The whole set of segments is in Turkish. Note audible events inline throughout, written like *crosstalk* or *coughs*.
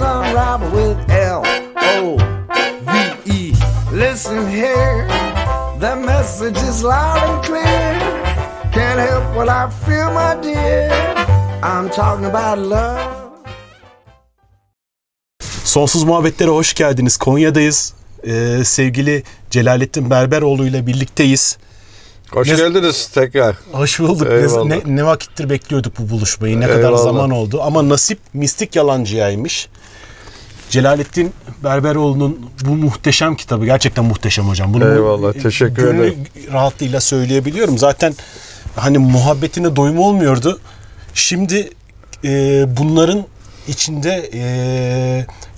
unravel with L O V E. Listen here, the message is loud and clear. Can't help what I feel, my dear. I'm talking about love. Sonsuz Muhabbetlere hoş geldiniz. Konya'dayız. Ee, sevgili Celalettin Berberoğlu ile birlikteyiz. Hoş Ne- geldiniz tekrar. Hoş bulduk. Eyvallah. Ne, ne vakittir bekliyorduk bu buluşmayı. Ne kadar Eyvallah. zaman oldu. Ama nasip mistik yalancıyaymış. Celalettin Berberoğlu'nun bu muhteşem kitabı gerçekten muhteşem hocam. Bunu Eyvallah, teşekkür gönül ederim. rahatlığıyla söyleyebiliyorum. Zaten hani muhabbetine doyum olmuyordu. Şimdi e, bunların içinde e,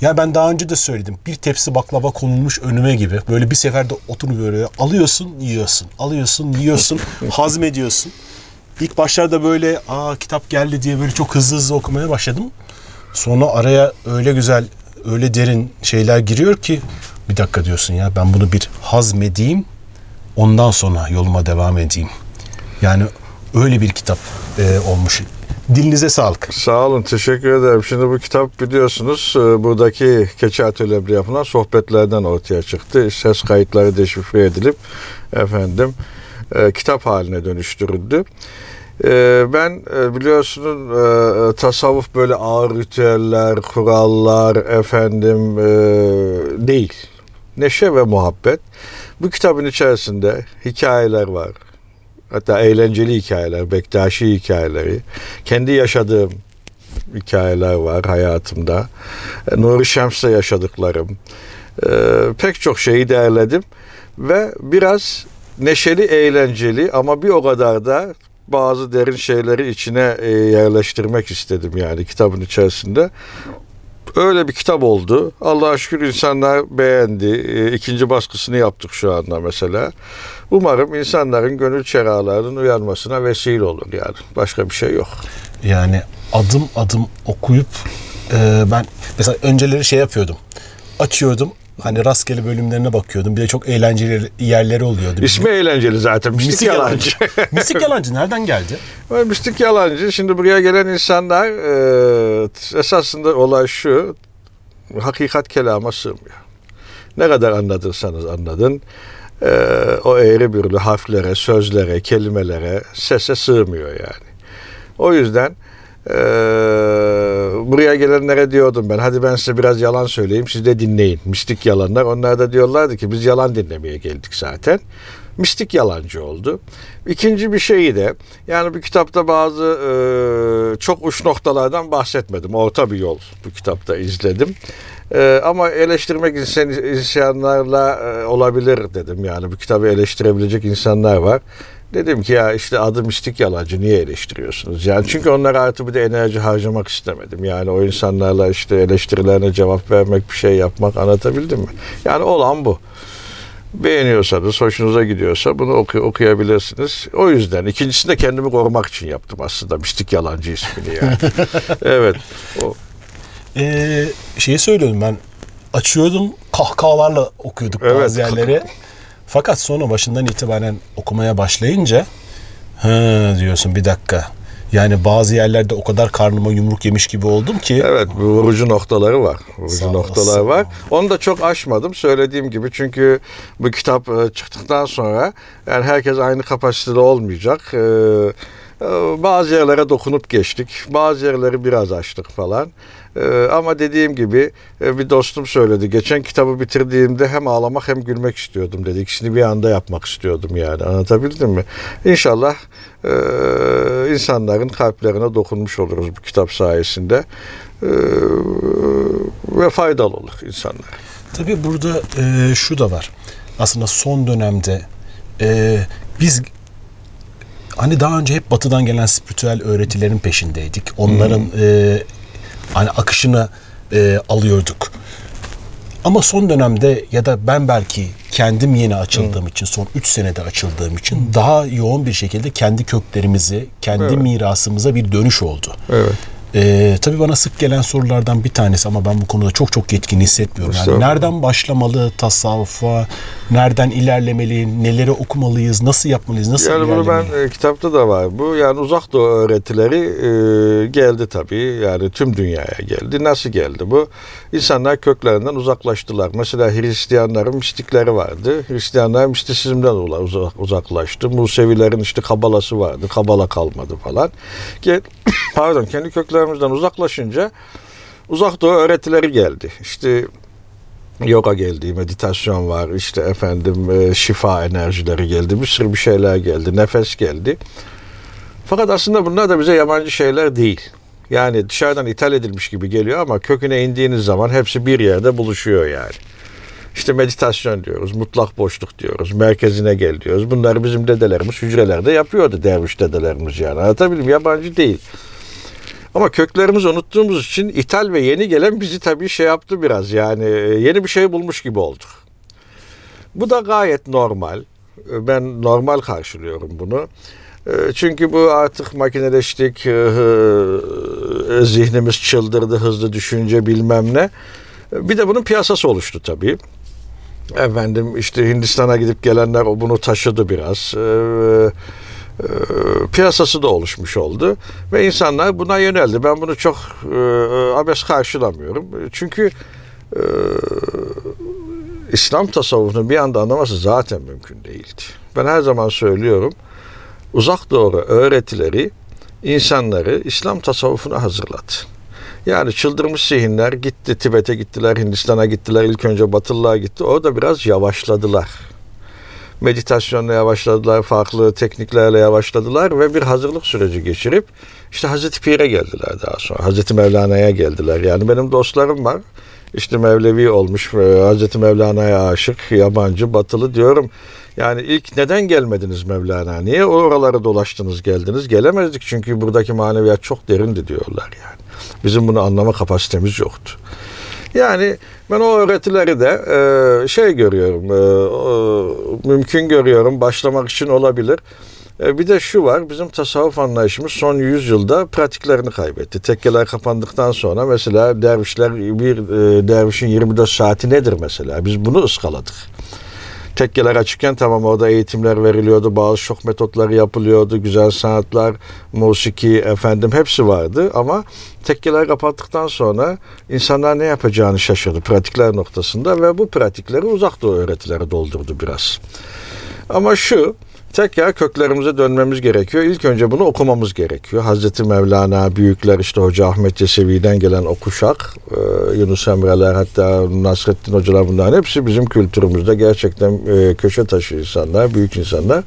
ya ben daha önce de söyledim. Bir tepsi baklava konulmuş önüme gibi. Böyle bir seferde otunu böyle alıyorsun, yiyorsun. Alıyorsun, yiyorsun, *laughs* hazmediyorsun. İlk başlarda böyle aa kitap geldi diye böyle çok hızlı hızlı okumaya başladım. Sonra araya öyle güzel, öyle derin şeyler giriyor ki bir dakika diyorsun ya ben bunu bir hazmedeyim. Ondan sonra yoluma devam edeyim. Yani öyle bir kitap e, olmuş. Dilinize sağlık. Sağ olun, teşekkür ederim. Şimdi bu kitap biliyorsunuz e, buradaki keçi atölyemde yapılan sohbetlerden ortaya çıktı. Ses kayıtları deşifre edilip efendim e, kitap haline dönüştürüldü. E, ben biliyorsunuz e, tasavvuf böyle ağır ritüeller, kurallar efendim değil. Neşe ve muhabbet. Bu kitabın içerisinde hikayeler var. Hatta eğlenceli hikayeler, Bektaşi hikayeleri. Kendi yaşadığım hikayeler var hayatımda. Nuri Şems'le yaşadıklarım. E, pek çok şeyi derledim. Ve biraz neşeli, eğlenceli ama bir o kadar da bazı derin şeyleri içine e, yerleştirmek istedim yani kitabın içerisinde. Öyle bir kitap oldu. Allah'a şükür insanlar beğendi. E, İkinci baskısını yaptık şu anda mesela. Umarım insanların gönül çeralarının uyanmasına vesile olur yani. Başka bir şey yok. Yani adım adım okuyup e, ben mesela önceleri şey yapıyordum. Açıyordum. Hani rastgele bölümlerine bakıyordum. Bir de çok eğlenceli yerleri oluyordu. İsmi eğlenceli zaten. Mistik, yalancı. *laughs* Mistik yalancı nereden geldi? Mistik yalancı. Şimdi buraya gelen insanlar e, esasında olay şu. Hakikat kelama sığmıyor. Ne kadar anlatırsanız anladın. e, o eğri bürülü harflere, sözlere, kelimelere, sese sığmıyor yani. O yüzden e, buraya gelenlere diyordum ben hadi ben size biraz yalan söyleyeyim siz de dinleyin. Mistik yalanlar. Onlar da diyorlardı ki biz yalan dinlemeye geldik zaten. Mistik yalancı oldu. İkinci bir şeyi de yani bu kitapta bazı e, çok uç noktalardan bahsetmedim. Orta bir yol bu kitapta izledim. E, ama eleştirmek insan, insanlarla e, olabilir dedim. Yani bu kitabı eleştirebilecek insanlar var. Dedim ki ya işte adı mistik yalancı niye eleştiriyorsunuz? Yani çünkü onlara artı bir de enerji harcamak istemedim. Yani o insanlarla işte eleştirilerine cevap vermek bir şey yapmak anlatabildim mi? Yani olan bu. Beğeniyorsanız, hoşunuza gidiyorsa bunu oku- okuyabilirsiniz. O yüzden ikincisini de kendimi korumak için yaptım aslında mistik yalancı ismini yani. *laughs* evet. O, Ee, şeyi söylüyordum ben. Açıyordum kahkahalarla okuyorduk Evet. bazı yerleri. Fakat sonra başından itibaren okumaya başlayınca hı diyorsun bir dakika. Yani bazı yerlerde o kadar karnıma yumruk yemiş gibi oldum ki. Evet bu vurucu noktaları var. Vurucu Sağ noktalar olasın. var. Onu da çok aşmadım söylediğim gibi. Çünkü bu kitap e, çıktıktan sonra yani herkes aynı kapasitede olmayacak. Ee, bazı yerlere dokunup geçtik. Bazı yerleri biraz açtık falan. Ee, ama dediğim gibi e, bir dostum söyledi. Geçen kitabı bitirdiğimde hem ağlamak hem gülmek istiyordum dedi. İkisini bir anda yapmak istiyordum yani. Anlatabildim mi? İnşallah e, insanların kalplerine dokunmuş oluruz bu kitap sayesinde. Ee, ve faydalı olur insanlar. Tabii burada e, şu da var. Aslında son dönemde biz hani daha önce hep batıdan gelen spiritüel öğretilerin peşindeydik. Onların e, hani akışına e, alıyorduk. Ama son dönemde ya da ben belki kendim yeni açıldığım için, son 3 senede açıldığım için daha yoğun bir şekilde kendi köklerimizi, kendi mirasımıza bir dönüş oldu. Evet. Ee, tabii bana sık gelen sorulardan bir tanesi ama ben bu konuda çok çok yetkin hissetmiyorum. Yani nereden başlamalı tasavvufa, nereden ilerlemeli, neleri okumalıyız, nasıl yapmalıyız, nasıl Yani bunu ilerlemeli? ben e, kitapta da var. Bu yani uzak doğu öğretileri e, geldi tabii. Yani tüm dünyaya geldi. Nasıl geldi bu? İnsanlar köklerinden uzaklaştılar. Mesela Hristiyanların mistikleri vardı. Hristiyanlar mistisizmden uzaklaştı. Musevilerin işte kabalası vardı. Kabala kalmadı falan. *coughs* Pardon kendi köklerimizden uzaklaşınca uzak doğu öğretileri geldi. İşte yoga geldi, meditasyon var, işte efendim e, şifa enerjileri geldi, bir sürü bir şeyler geldi, nefes geldi. Fakat aslında bunlar da bize yabancı şeyler değil. Yani dışarıdan ithal edilmiş gibi geliyor ama köküne indiğiniz zaman hepsi bir yerde buluşuyor yani. İşte meditasyon diyoruz, mutlak boşluk diyoruz, merkezine gel diyoruz. Bunları bizim dedelerimiz hücrelerde yapıyordu derviş dedelerimiz yani. Anlatabildim yabancı değil. Ama köklerimizi unuttuğumuz için ithal ve yeni gelen bizi tabii şey yaptı biraz yani e, yeni bir şey bulmuş gibi olduk. Bu da gayet normal. E, Ben normal karşılıyorum bunu. E, Çünkü bu artık makineleştik, zihnimiz çıldırdı, hızlı düşünce bilmem ne. Bir de bunun piyasası oluştu tabii. Efendim işte Hindistan'a gidip gelenler o bunu taşıdı biraz. E, e, piyasası da oluşmuş oldu ve insanlar buna yöneldi. Ben bunu çok e, abes karşılamıyorum. Çünkü e, İslam tasavvufunu bir anda anlaması zaten mümkün değildi. Ben her zaman söylüyorum. Uzak doğru öğretileri insanları İslam tasavvufuna hazırladı. Yani çıldırmış zihinler gitti Tibet'e gittiler, Hindistan'a gittiler, ilk önce Batılılar gitti. Orada biraz yavaşladılar meditasyonla yavaşladılar, farklı tekniklerle yavaşladılar ve bir hazırlık süreci geçirip işte Hazreti Pir'e geldiler daha sonra. Hazreti Mevlana'ya geldiler. Yani benim dostlarım var. İşte Mevlevi olmuş, e, Hazreti Mevlana'ya aşık, yabancı, batılı diyorum. Yani ilk neden gelmediniz Mevlana? Niye oraları dolaştınız, geldiniz? Gelemezdik çünkü buradaki maneviyat çok derindi diyorlar yani. Bizim bunu anlama kapasitemiz yoktu. Yani ben o öğretileri de e, şey görüyorum, e, e, mümkün görüyorum, başlamak için olabilir. E, bir de şu var, bizim tasavvuf anlayışımız son 100 yılda pratiklerini kaybetti. Tekkeler kapandıktan sonra mesela dervişler, bir e, dervişin 24 saati nedir mesela? Biz bunu ıskaladık. Tekkeler açıkken tamam orada eğitimler veriliyordu, bazı şok metotları yapılıyordu, güzel sanatlar, musiki, efendim hepsi vardı ama tekkeler kapattıktan sonra insanlar ne yapacağını şaşırdı pratikler noktasında ve bu pratikleri uzak doğu öğretileri doldurdu biraz. Ama şu, tekrar köklerimize dönmemiz gerekiyor. İlk önce bunu okumamız gerekiyor. Hazreti Mevlana, büyükler işte Hoca Ahmet Yesevi'den gelen o kuşak, e, Yunus Emre'ler hatta Nasrettin Hocalar bunların hepsi bizim kültürümüzde gerçekten e, köşe taşı insanlar, büyük insanlar.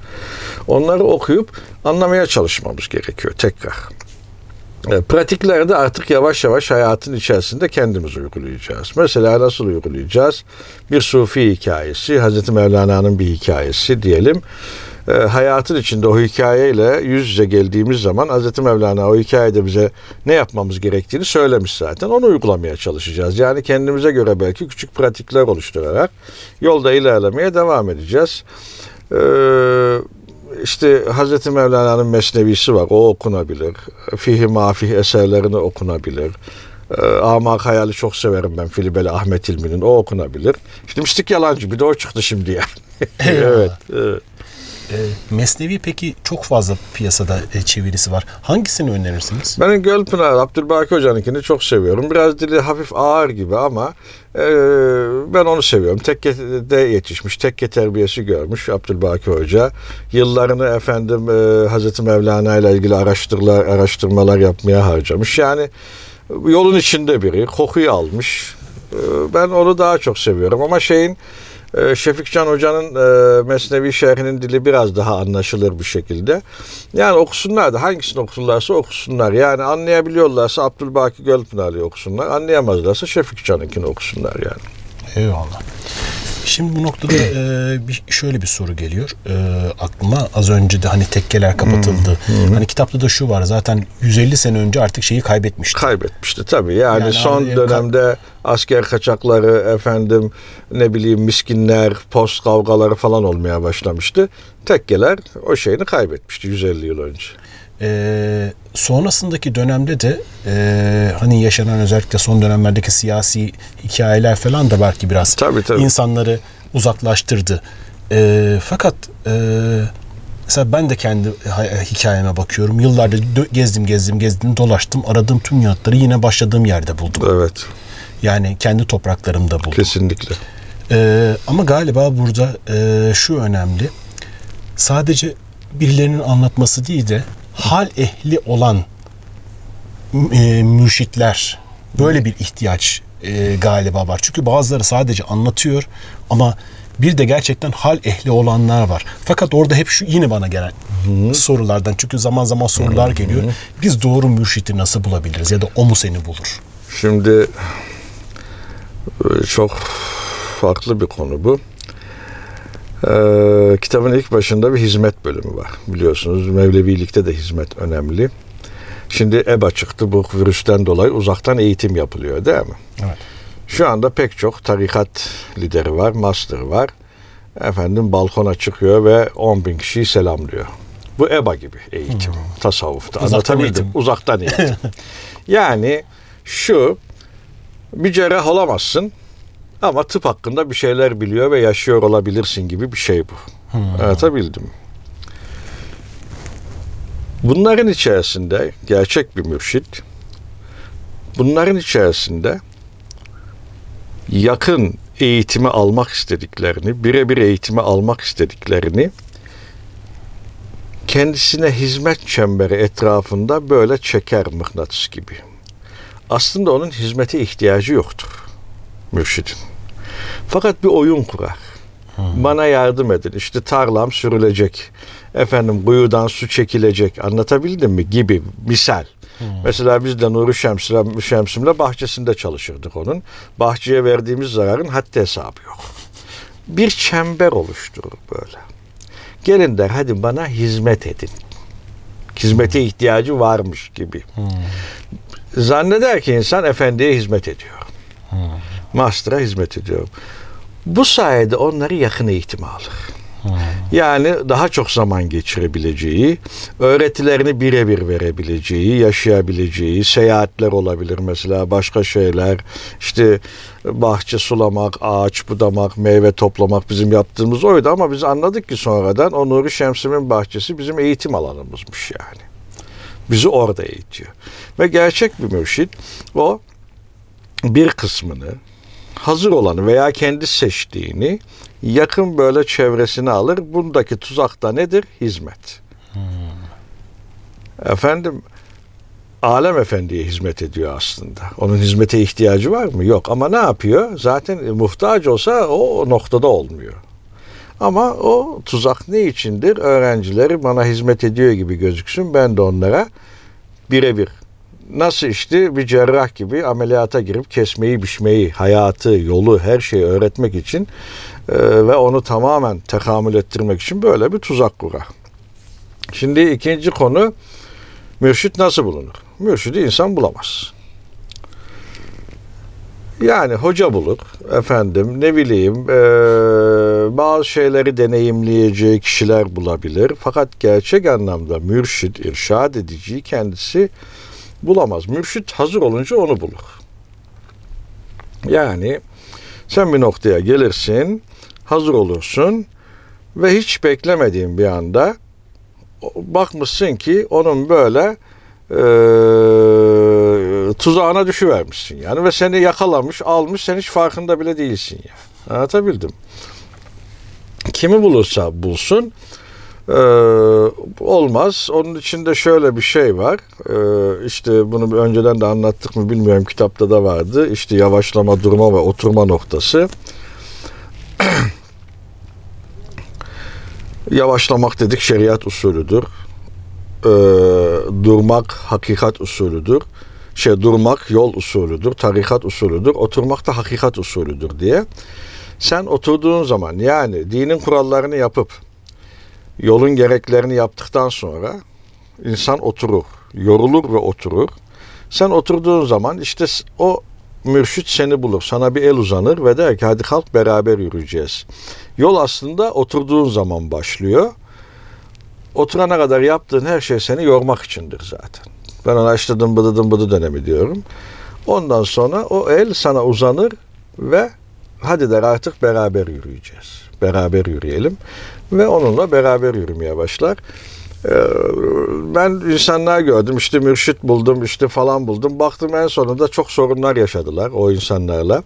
Onları okuyup anlamaya çalışmamız gerekiyor tekrar. E, Pratiklerde artık yavaş yavaş hayatın içerisinde kendimiz uygulayacağız. Mesela nasıl uygulayacağız? Bir sufi hikayesi, Hazreti Mevlana'nın bir hikayesi diyelim. E, hayatın içinde o hikayeyle yüz yüze geldiğimiz zaman Hazreti Mevlana o hikayede bize ne yapmamız gerektiğini söylemiş zaten. Onu uygulamaya çalışacağız. Yani kendimize göre belki küçük pratikler oluşturarak yolda ilerlemeye devam edeceğiz. Eee işte Hazreti Mevlana'nın mesnevisi var. O okunabilir. Fihi mafih eserlerini okunabilir. Ee, Amak Hayal'i çok severim ben. Filibeli Ahmet İlmi'nin. O okunabilir. İşte Mistik Yalancı. Bir de o çıktı şimdi yani. *laughs* evet. evet. E, Mesnevi peki çok fazla piyasada e, çevirisi var. Hangisini önerirsiniz? Ben Gölpınar, Abdülbaki Hoca'nınkini çok seviyorum. Biraz dili hafif ağır gibi ama e, ben onu seviyorum. Tekke'de yetişmiş, tekke terbiyesi görmüş Abdülbaki Hoca. Yıllarını efendim e, Hazreti Mevlana ile ilgili araştırmalar, araştırmalar yapmaya harcamış. Yani yolun içinde biri, kokuyu almış. E, ben onu daha çok seviyorum ama şeyin e, Şefikcan Hoca'nın e, Mesnevi şerhinin dili biraz daha anlaşılır bir şekilde. Yani okusunlar da hangisini okusunlarsa okusunlar. Yani anlayabiliyorlarsa Abdülbaki Gölpınar'ı okusunlar. Anlayamazlarsa Şefikcan'ınkini okusunlar yani. Eyvallah. Şimdi bu noktada e, bir, şöyle bir soru geliyor e, aklıma. Az önce de hani tekkeler kapatıldı. Hani kitapta da şu var zaten 150 sene önce artık şeyi kaybetmişti. Kaybetmişti tabii. Yani, Yani son abi, dönemde asker kaçakları, efendim ne bileyim miskinler, post kavgaları falan olmaya başlamıştı. Tekkeler o şeyini kaybetmişti 150 yıl önce. Ee, sonrasındaki dönemde de e, hani yaşanan özellikle son dönemlerdeki siyasi hikayeler falan da belki biraz Tabii, tabii. insanları uzaklaştırdı. Ee, fakat e, mesela ben de kendi hikayeme bakıyorum. Yıllardır gezdim gezdim gezdim dolaştım. Aradığım tüm yanıtları yine başladığım yerde buldum. Evet, Yani kendi topraklarımda buldum. kesinlikle. Ee, ama galiba burada e, şu önemli. Sadece birilerinin anlatması değil de hal ehli olan e, mürşitler böyle bir ihtiyaç e, galiba var. Çünkü bazıları sadece anlatıyor ama bir de gerçekten hal ehli olanlar var. Fakat orada hep şu yine bana gelen sorulardan çünkü zaman zaman sorular geliyor. Biz doğru mürşiti nasıl bulabiliriz ya da o mu seni bulur? Şimdi e, çok farklı bir konu bu. Ee, kitabın ilk başında bir hizmet bölümü var. Biliyorsunuz Mevlevilikte de hizmet önemli. Şimdi EBA çıktı. Bu virüsten dolayı uzaktan eğitim yapılıyor değil mi? Evet. Şu anda pek çok tarikat lideri var, master var. Efendim balkona çıkıyor ve 10 bin kişiyi selamlıyor. Bu EBA gibi eğitim. Tasavvufta. Uzaktan Anlatabildim. eğitim. Uzaktan eğitim. *laughs* yani şu bir cerrah olamazsın ama tıp hakkında bir şeyler biliyor ve yaşıyor olabilirsin gibi bir şey bu. Anlatabildim. Bunların içerisinde gerçek bir mürşit, bunların içerisinde yakın eğitimi almak istediklerini, birebir eğitimi almak istediklerini kendisine hizmet çemberi etrafında böyle çeker mıknatıs gibi. Aslında onun hizmete ihtiyacı yoktur mürşidin. Fakat bir oyun kurar. Bana yardım edin. İşte tarlam sürülecek. Efendim kuyudan su çekilecek. Anlatabildim mi? Gibi misal. Mesela biz de Nuri Şems'le, Şems'imle bahçesinde çalışırdık onun. Bahçeye verdiğimiz zararın haddi hesabı yok. Bir çember oluşturur böyle. Gelin der hadi bana hizmet edin. Hizmete ihtiyacı varmış gibi. Zanneder ki insan efendiye hizmet ediyor. Master'a hizmet ediyor. Bu sayede onları yakın eğitime alır. Yani daha çok zaman geçirebileceği, öğretilerini birebir verebileceği, yaşayabileceği, seyahatler olabilir mesela, başka şeyler, işte bahçe sulamak, ağaç budamak, meyve toplamak bizim yaptığımız oydu ama biz anladık ki sonradan o Nuri Şems'in bahçesi bizim eğitim alanımızmış yani. Bizi orada eğitiyor. Ve gerçek bir mürşit o bir kısmını hazır olanı veya kendi seçtiğini yakın böyle çevresine alır. Bundaki tuzak da nedir? Hizmet. Efendim Alem Efendi'ye hizmet ediyor aslında. Onun hizmete ihtiyacı var mı? Yok. Ama ne yapıyor? Zaten muhtaç olsa o noktada olmuyor. Ama o tuzak ne içindir? Öğrencileri bana hizmet ediyor gibi gözüksün. Ben de onlara birebir nasıl işte bir cerrah gibi ameliyata girip kesmeyi, biçmeyi, hayatı, yolu, her şeyi öğretmek için e, ve onu tamamen tekamül ettirmek için böyle bir tuzak kurar. Şimdi ikinci konu mürşit nasıl bulunur? Mürşidi insan bulamaz. Yani hoca bulur, efendim ne bileyim e, bazı şeyleri deneyimleyeceği kişiler bulabilir. Fakat gerçek anlamda mürşit, irşad ediciyi kendisi bulamaz. Mürşit hazır olunca onu bulur. Yani sen bir noktaya gelirsin, hazır olursun ve hiç beklemediğin bir anda bakmışsın ki onun böyle e, tuzağına düşüvermişsin yani ve seni yakalamış, almış, sen hiç farkında bile değilsin ya. Anlatabildim. Kimi bulursa bulsun ee, olmaz. Onun içinde şöyle bir şey var. Ee, işte bunu önceden de anlattık mı bilmiyorum. Kitapta da vardı. İşte yavaşlama, durma ve oturma noktası. *clears throat* Yavaşlamak dedik şeriat usulüdür. Ee, durmak hakikat usulüdür. Şey durmak yol usulüdür, tarikat usulüdür. Oturmak da hakikat usulüdür diye. Sen oturduğun zaman yani dinin kurallarını yapıp yolun gereklerini yaptıktan sonra insan oturur, yorulur ve oturur. Sen oturduğun zaman işte o mürşit seni bulur. Sana bir el uzanır ve der ki hadi kalk beraber yürüyeceğiz. Yol aslında oturduğun zaman başlıyor. Oturana kadar yaptığın her şey seni yormak içindir zaten. Ben ona işte dımbıdı dımbıdı dönemi diyorum. Ondan sonra o el sana uzanır ve hadi der artık beraber yürüyeceğiz. Beraber yürüyelim. Ve onunla beraber yürümeye başlar. Ee, ben insanlar gördüm işte mürşit buldum işte falan buldum. Baktım en sonunda çok sorunlar yaşadılar o insanlarla.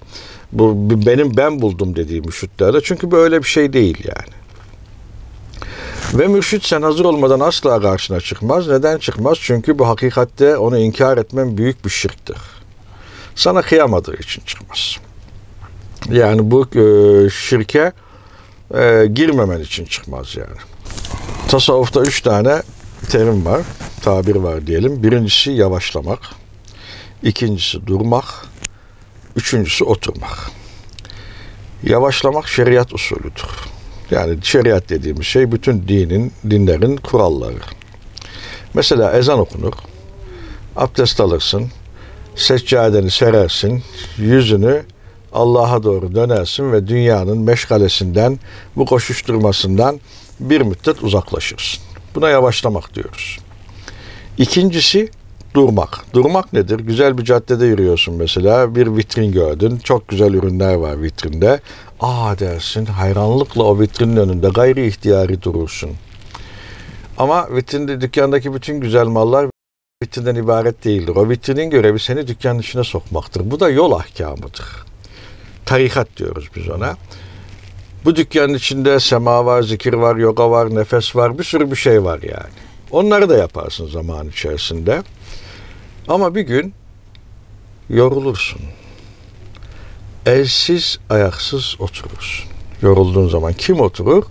Bu benim ben buldum dediğim mürşitlerle. Çünkü böyle bir şey değil yani. Ve mürşit sen hazır olmadan asla karşına çıkmaz. Neden çıkmaz? Çünkü bu hakikatte onu inkar etmen büyük bir şirktir. Sana kıyamadığı için çıkmaz. Yani bu e, şirke e, girmemen için çıkmaz yani. Tasavvufta üç tane terim var, tabir var diyelim. Birincisi yavaşlamak, ikincisi durmak, üçüncüsü oturmak. Yavaşlamak şeriat usulüdür. Yani şeriat dediğimiz şey bütün dinin, dinlerin kuralları. Mesela ezan okunur, abdest alırsın, seccadeni serersin, yüzünü Allah'a doğru dönersin ve dünyanın meşgalesinden, bu koşuşturmasından bir müddet uzaklaşırsın. Buna yavaşlamak diyoruz. İkincisi durmak. Durmak nedir? Güzel bir caddede yürüyorsun mesela. Bir vitrin gördün. Çok güzel ürünler var vitrinde. Aa dersin hayranlıkla o vitrinin önünde gayri ihtiyari durursun. Ama vitrinde dükkandaki bütün güzel mallar vitrinden ibaret değildir. O vitrinin görevi seni dükkanın içine sokmaktır. Bu da yol ahkamıdır. Tarikat diyoruz biz ona. Bu dükkanın içinde sema var, zikir var, yoga var, nefes var, bir sürü bir şey var yani. Onları da yaparsın zaman içerisinde. Ama bir gün yorulursun. Elsiz, ayaksız oturursun. Yorulduğun zaman kim oturur?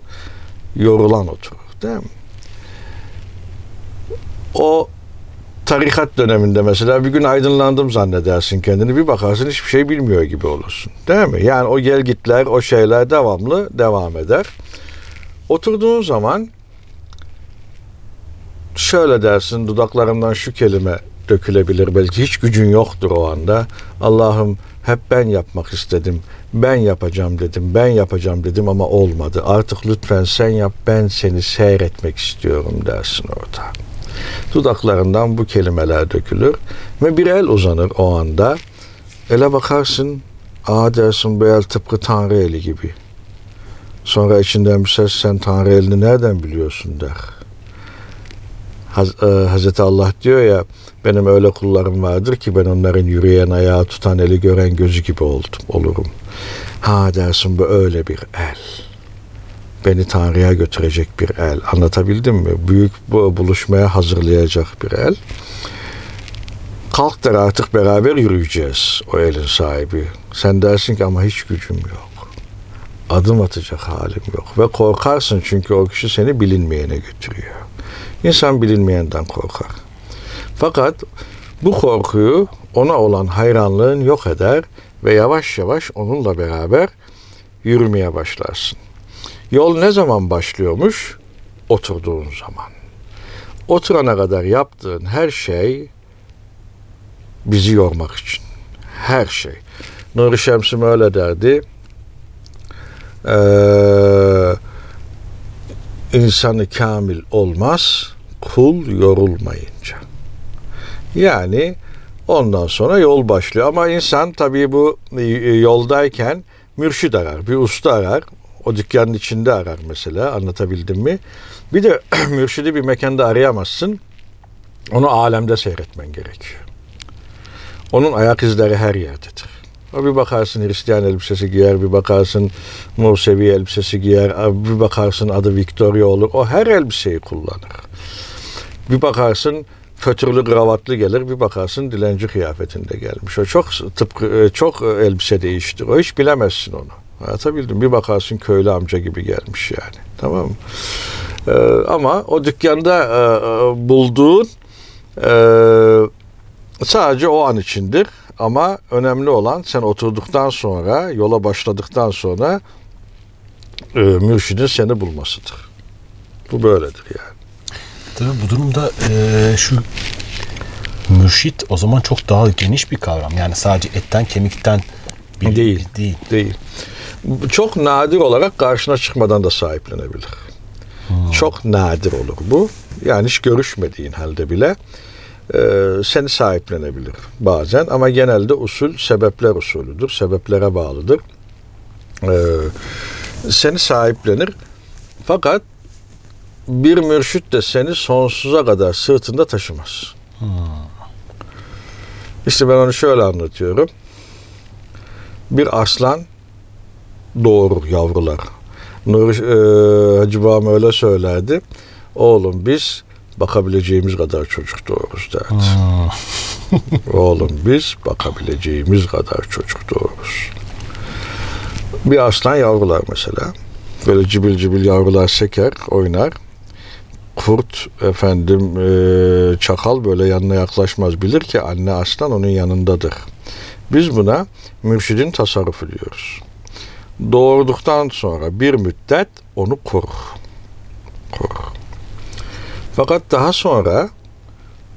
Yorulan oturur değil mi? O tarikat döneminde mesela bir gün aydınlandım zannedersin kendini bir bakarsın hiçbir şey bilmiyor gibi olursun. Değil mi? Yani o gelgitler, o şeyler devamlı devam eder. Oturduğun zaman şöyle dersin dudaklarımdan şu kelime dökülebilir belki hiç gücün yoktur o anda. Allah'ım hep ben yapmak istedim. Ben yapacağım dedim. Ben yapacağım dedim ama olmadı. Artık lütfen sen yap. Ben seni seyretmek istiyorum dersin orada. Dudaklarından bu kelimeler dökülür ve bir el uzanır o anda. Ele bakarsın, aa dersin bu el tıpkı Tanrı eli gibi. Sonra içinden bir ses sen Tanrı elini nereden biliyorsun der. E, Hazreti Allah diyor ya benim öyle kullarım vardır ki ben onların yürüyen ayağı tutan eli gören gözü gibi oldum, olurum. Ha dersin bu öyle bir el beni Tanrı'ya götürecek bir el. Anlatabildim mi? Büyük bu buluşmaya hazırlayacak bir el. Kalk der artık beraber yürüyeceğiz o elin sahibi. Sen dersin ki ama hiç gücüm yok. Adım atacak halim yok. Ve korkarsın çünkü o kişi seni bilinmeyene götürüyor. İnsan bilinmeyenden korkar. Fakat bu korkuyu ona olan hayranlığın yok eder ve yavaş yavaş onunla beraber yürümeye başlarsın. Yol ne zaman başlıyormuş? Oturduğun zaman. Oturana kadar yaptığın her şey bizi yormak için. Her şey. Nuri Şemsim öyle derdi. Ee, insanı kamil olmaz, kul yorulmayınca. Yani ondan sonra yol başlıyor. Ama insan tabii bu yoldayken mürşid arar, bir usta arar. O dükkanın içinde arar mesela anlatabildim mi? Bir de *clears throat* mürşidi bir mekanda arayamazsın. Onu alemde seyretmen gerekiyor. Onun ayak izleri her yerdedir. Bir bakarsın Hristiyan elbisesi giyer, bir bakarsın Musevi elbisesi giyer, bir bakarsın adı Victoria olur. O her elbiseyi kullanır. Bir bakarsın fötürlü kravatlı gelir, bir bakarsın dilenci kıyafetinde gelmiş. O çok tıpkı çok elbise değiştir. O hiç bilemezsin onu. Anlatabildim. Bir bakarsın köylü amca gibi gelmiş yani. Tamam mı? Ee, ama o dükkanda e, e bulduğun e, sadece o an içindir. Ama önemli olan sen oturduktan sonra, yola başladıktan sonra e, mürşidin seni bulmasıdır. Bu böyledir yani. Tabii bu durumda e, şu mürşit o zaman çok daha geniş bir kavram. Yani sadece etten kemikten bir Değil. değil. Değil. Çok nadir olarak karşına çıkmadan da sahiplenebilir. Çok nadir olur bu. Yani hiç görüşmediğin halde bile e, seni sahiplenebilir bazen. Ama genelde usul sebepler usulüdür. Sebeplere bağlıdır. E, seni sahiplenir. Fakat bir mürşit de seni sonsuza kadar sırtında taşımaz. İşte ben onu şöyle anlatıyorum. Bir aslan doğurur yavrular. Nur e, Hacı Babam öyle söylerdi. Oğlum biz bakabileceğimiz kadar çocuk doğururuz derdi. *laughs* Oğlum biz bakabileceğimiz kadar çocuk doğururuz. Bir aslan yavrular mesela. Böyle cibil cibil yavrular seker, oynar. Kurt, efendim, e, çakal böyle yanına yaklaşmaz. Bilir ki anne aslan onun yanındadır. Biz buna mürşidin tasarrufu diyoruz. Doğurduktan sonra bir müddet onu korur. Korur. Fakat daha sonra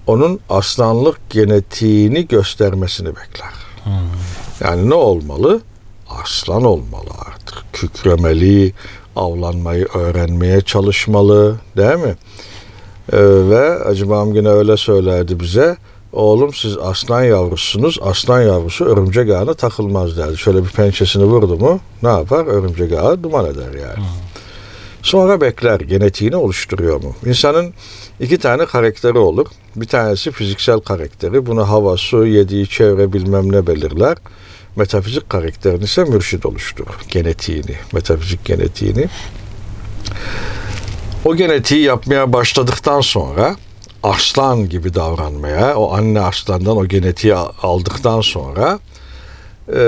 onun aslanlık genetiğini göstermesini bekler. Yani ne olmalı? Aslan olmalı artık. Kükremeli, avlanmayı öğrenmeye çalışmalı, değil mi? Ee, ve Hacı Babam yine öyle söylerdi bize. Oğlum siz aslan yavrusunuz. Aslan yavrusu örümcek ağına takılmaz derdi. Şöyle bir pençesini vurdu mu ne yapar? Örümcek ağı duman eder yani. Sonra bekler genetiğini oluşturuyor mu? İnsanın iki tane karakteri olur. Bir tanesi fiziksel karakteri. Bunu hava, su, yediği çevre bilmem ne belirler. Metafizik karakterini ise mürşid oluşturur. Genetiğini, metafizik genetiğini. O genetiği yapmaya başladıktan sonra aslan gibi davranmaya, o anne aslandan o genetiği aldıktan sonra e,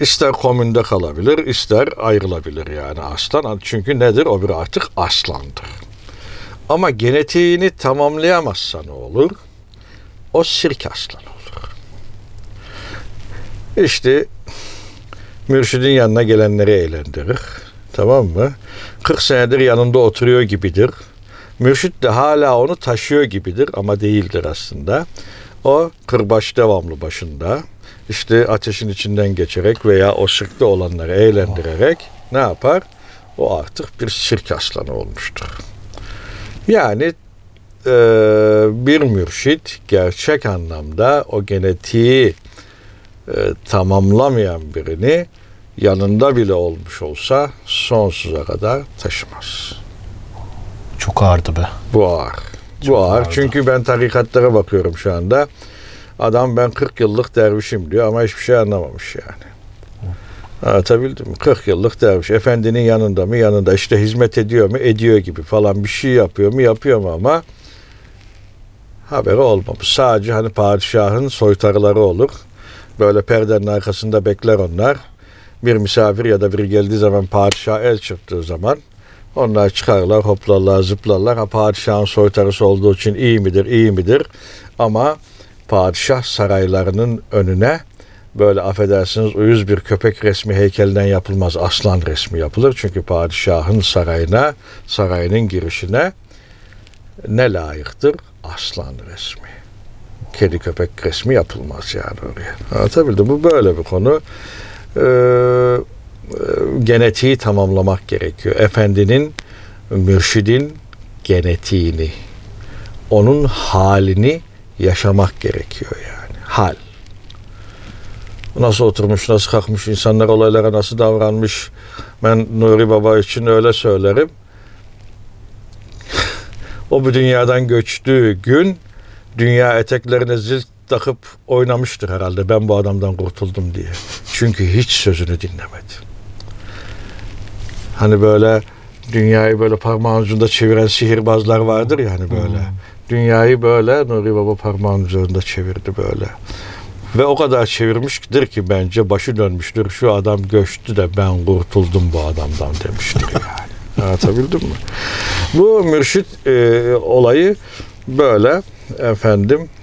ister komünde kalabilir, ister ayrılabilir yani aslan. Çünkü nedir? O bir artık aslandır. Ama genetiğini tamamlayamazsa ne olur? O sirk aslan olur. İşte mürşidin yanına gelenleri eğlendirir. Tamam mı? 40 senedir yanında oturuyor gibidir. Mürşit de hala onu taşıyor gibidir ama değildir aslında. O kırbaç devamlı başında. İşte ateşin içinden geçerek veya o sirkte olanları eğlendirerek ne yapar? O artık bir sirk aslanı olmuştur. Yani e, bir mürşit gerçek anlamda o genetiği e, tamamlamayan birini yanında bile olmuş olsa sonsuza kadar taşımaz. Çok ağırdı be. Bu ağır. Çok Bu ağır. ağırdı. Çünkü ben tarikatlara bakıyorum şu anda. Adam ben 40 yıllık dervişim diyor ama hiçbir şey anlamamış yani. Anlatabildim mi? 40 yıllık derviş. Efendinin yanında mı? Yanında. işte hizmet ediyor mu? Ediyor gibi falan bir şey yapıyor mu? Yapıyor mu ama haberi olmamış. Sadece hani padişahın soytarıları olur. Böyle perdenin arkasında bekler onlar. Bir misafir ya da biri geldiği zaman padişah el çırptığı zaman onlar çıkarlar, hoplarlar, zıplarlar. Ha, padişahın soytarısı olduğu için iyi midir, iyi midir? Ama padişah saraylarının önüne böyle affedersiniz uyuz bir köpek resmi heykelinden yapılmaz. Aslan resmi yapılır. Çünkü padişahın sarayına, sarayının girişine ne layıktır? Aslan resmi. Kedi köpek resmi yapılmaz yani oraya. Anlatabildim. Bu böyle bir konu. Ee, genetiği tamamlamak gerekiyor. Efendinin, mürşidin genetiğini, onun halini yaşamak gerekiyor yani. Hal. Nasıl oturmuş, nasıl kalkmış, insanlar olaylara nasıl davranmış. Ben Nuri Baba için öyle söylerim. *laughs* o bu dünyadan göçtüğü gün dünya eteklerine zil takıp oynamıştır herhalde ben bu adamdan kurtuldum diye. Çünkü hiç sözünü dinlemedi. Hani böyle dünyayı böyle parmağın ucunda çeviren sihirbazlar vardır ya hani böyle. Dünyayı böyle Nuri Baba parmağın üzerinde çevirdi böyle. Ve o kadar çevirmiştir ki bence başı dönmüştür. Şu adam göçtü de ben kurtuldum bu adamdan demiştir yani. *laughs* Anlatabildim mi? Bu mürşit e, olayı böyle efendim Hmm,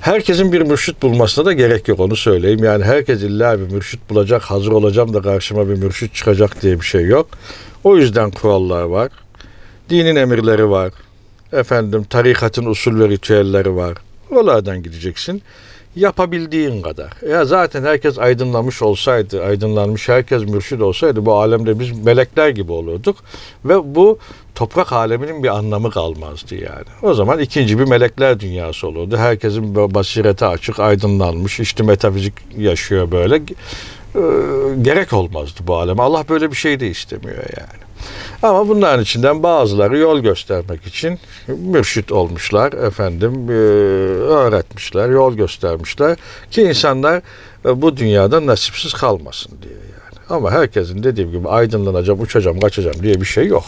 Herkesin bir mürşit bulmasına da gerek yok onu söyleyeyim. Yani herkes illa bir mürşit bulacak, hazır olacağım da karşıma bir mürşit çıkacak diye bir şey yok. O yüzden kurallar var. Dinin emirleri var. Efendim tarikatın usul ve ritüelleri var. Oralardan gideceksin. Yapabildiğin kadar. Ya zaten herkes aydınlamış olsaydı, aydınlanmış herkes mürşid olsaydı bu alemde biz melekler gibi olurduk. Ve bu toprak aleminin bir anlamı kalmazdı yani. O zaman ikinci bir melekler dünyası olurdu. Herkesin basireti açık, aydınlanmış, işte metafizik yaşıyor böyle. Ee, gerek olmazdı bu aleme. Allah böyle bir şey de istemiyor yani. Ama bunların içinden bazıları yol göstermek için mürşit olmuşlar, efendim e, öğretmişler, yol göstermişler ki insanlar e, bu dünyada nasipsiz kalmasın diye yani. Ama herkesin dediğim gibi aydınlanacağım, uçacağım, kaçacağım diye bir şey yok.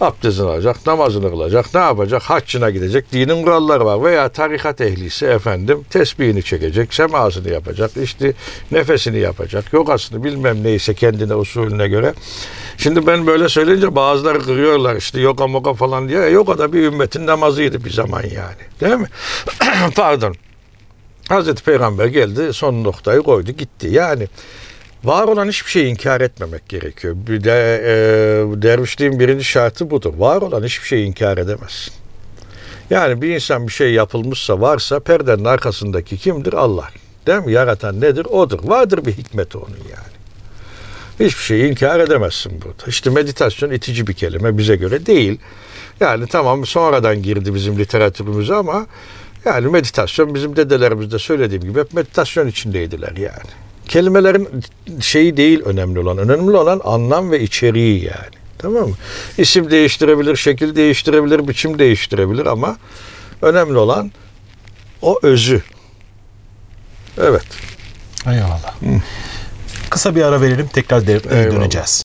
Abdestini alacak, namazını kılacak, ne yapacak? Haccına gidecek, dinin kuralları var. Veya tarikat ehlisi efendim tesbihini çekecek, semasını yapacak, işte nefesini yapacak, yogasını bilmem neyse kendine usulüne göre. Şimdi ben böyle söyleyince bazıları kırıyorlar işte yoga moga falan diye. E, yoga da bir ümmetin namazıydı bir zaman yani. Değil mi? *clears throat* Pardon. Hazreti Peygamber geldi son noktayı koydu gitti. Yani var olan hiçbir şeyi inkar etmemek gerekiyor. Bir de e, dervişliğin birinci şartı budur. Var olan hiçbir şeyi inkar edemezsin. Yani bir insan bir şey yapılmışsa varsa perdenin arkasındaki kimdir? Allah. Değil mi? Yaratan nedir? Odur. Vardır bir hikmeti onun yani. Hiçbir şeyi inkar edemezsin burada. İşte meditasyon itici bir kelime bize göre değil. Yani tamam sonradan girdi bizim literatürümüze ama yani meditasyon bizim dedelerimiz de söylediğim gibi hep meditasyon içindeydiler yani. Kelimelerin şeyi değil önemli olan. Önemli olan anlam ve içeriği yani. Tamam mı? İsim değiştirebilir, şekil değiştirebilir, biçim değiştirebilir ama önemli olan o özü. Evet. Eyvallah. Kısa bir ara verelim tekrar Eyvallah. döneceğiz.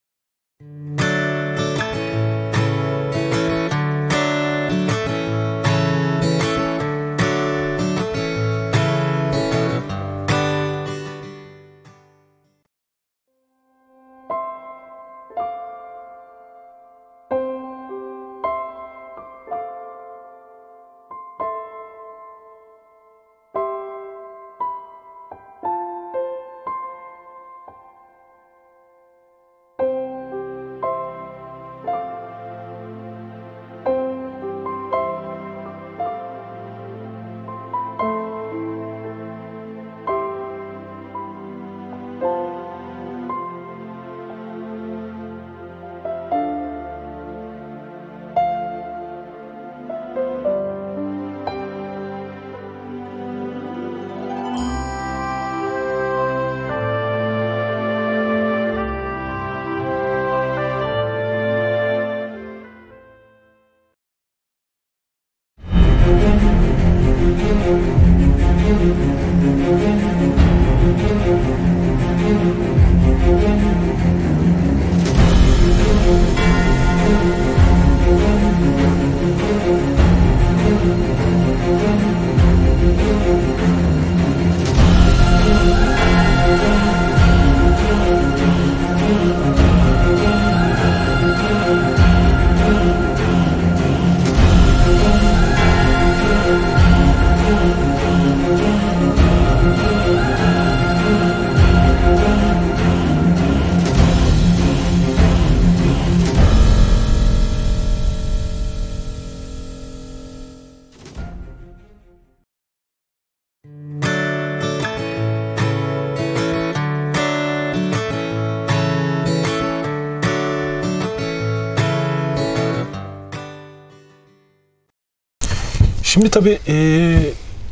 Şimdi tabii e,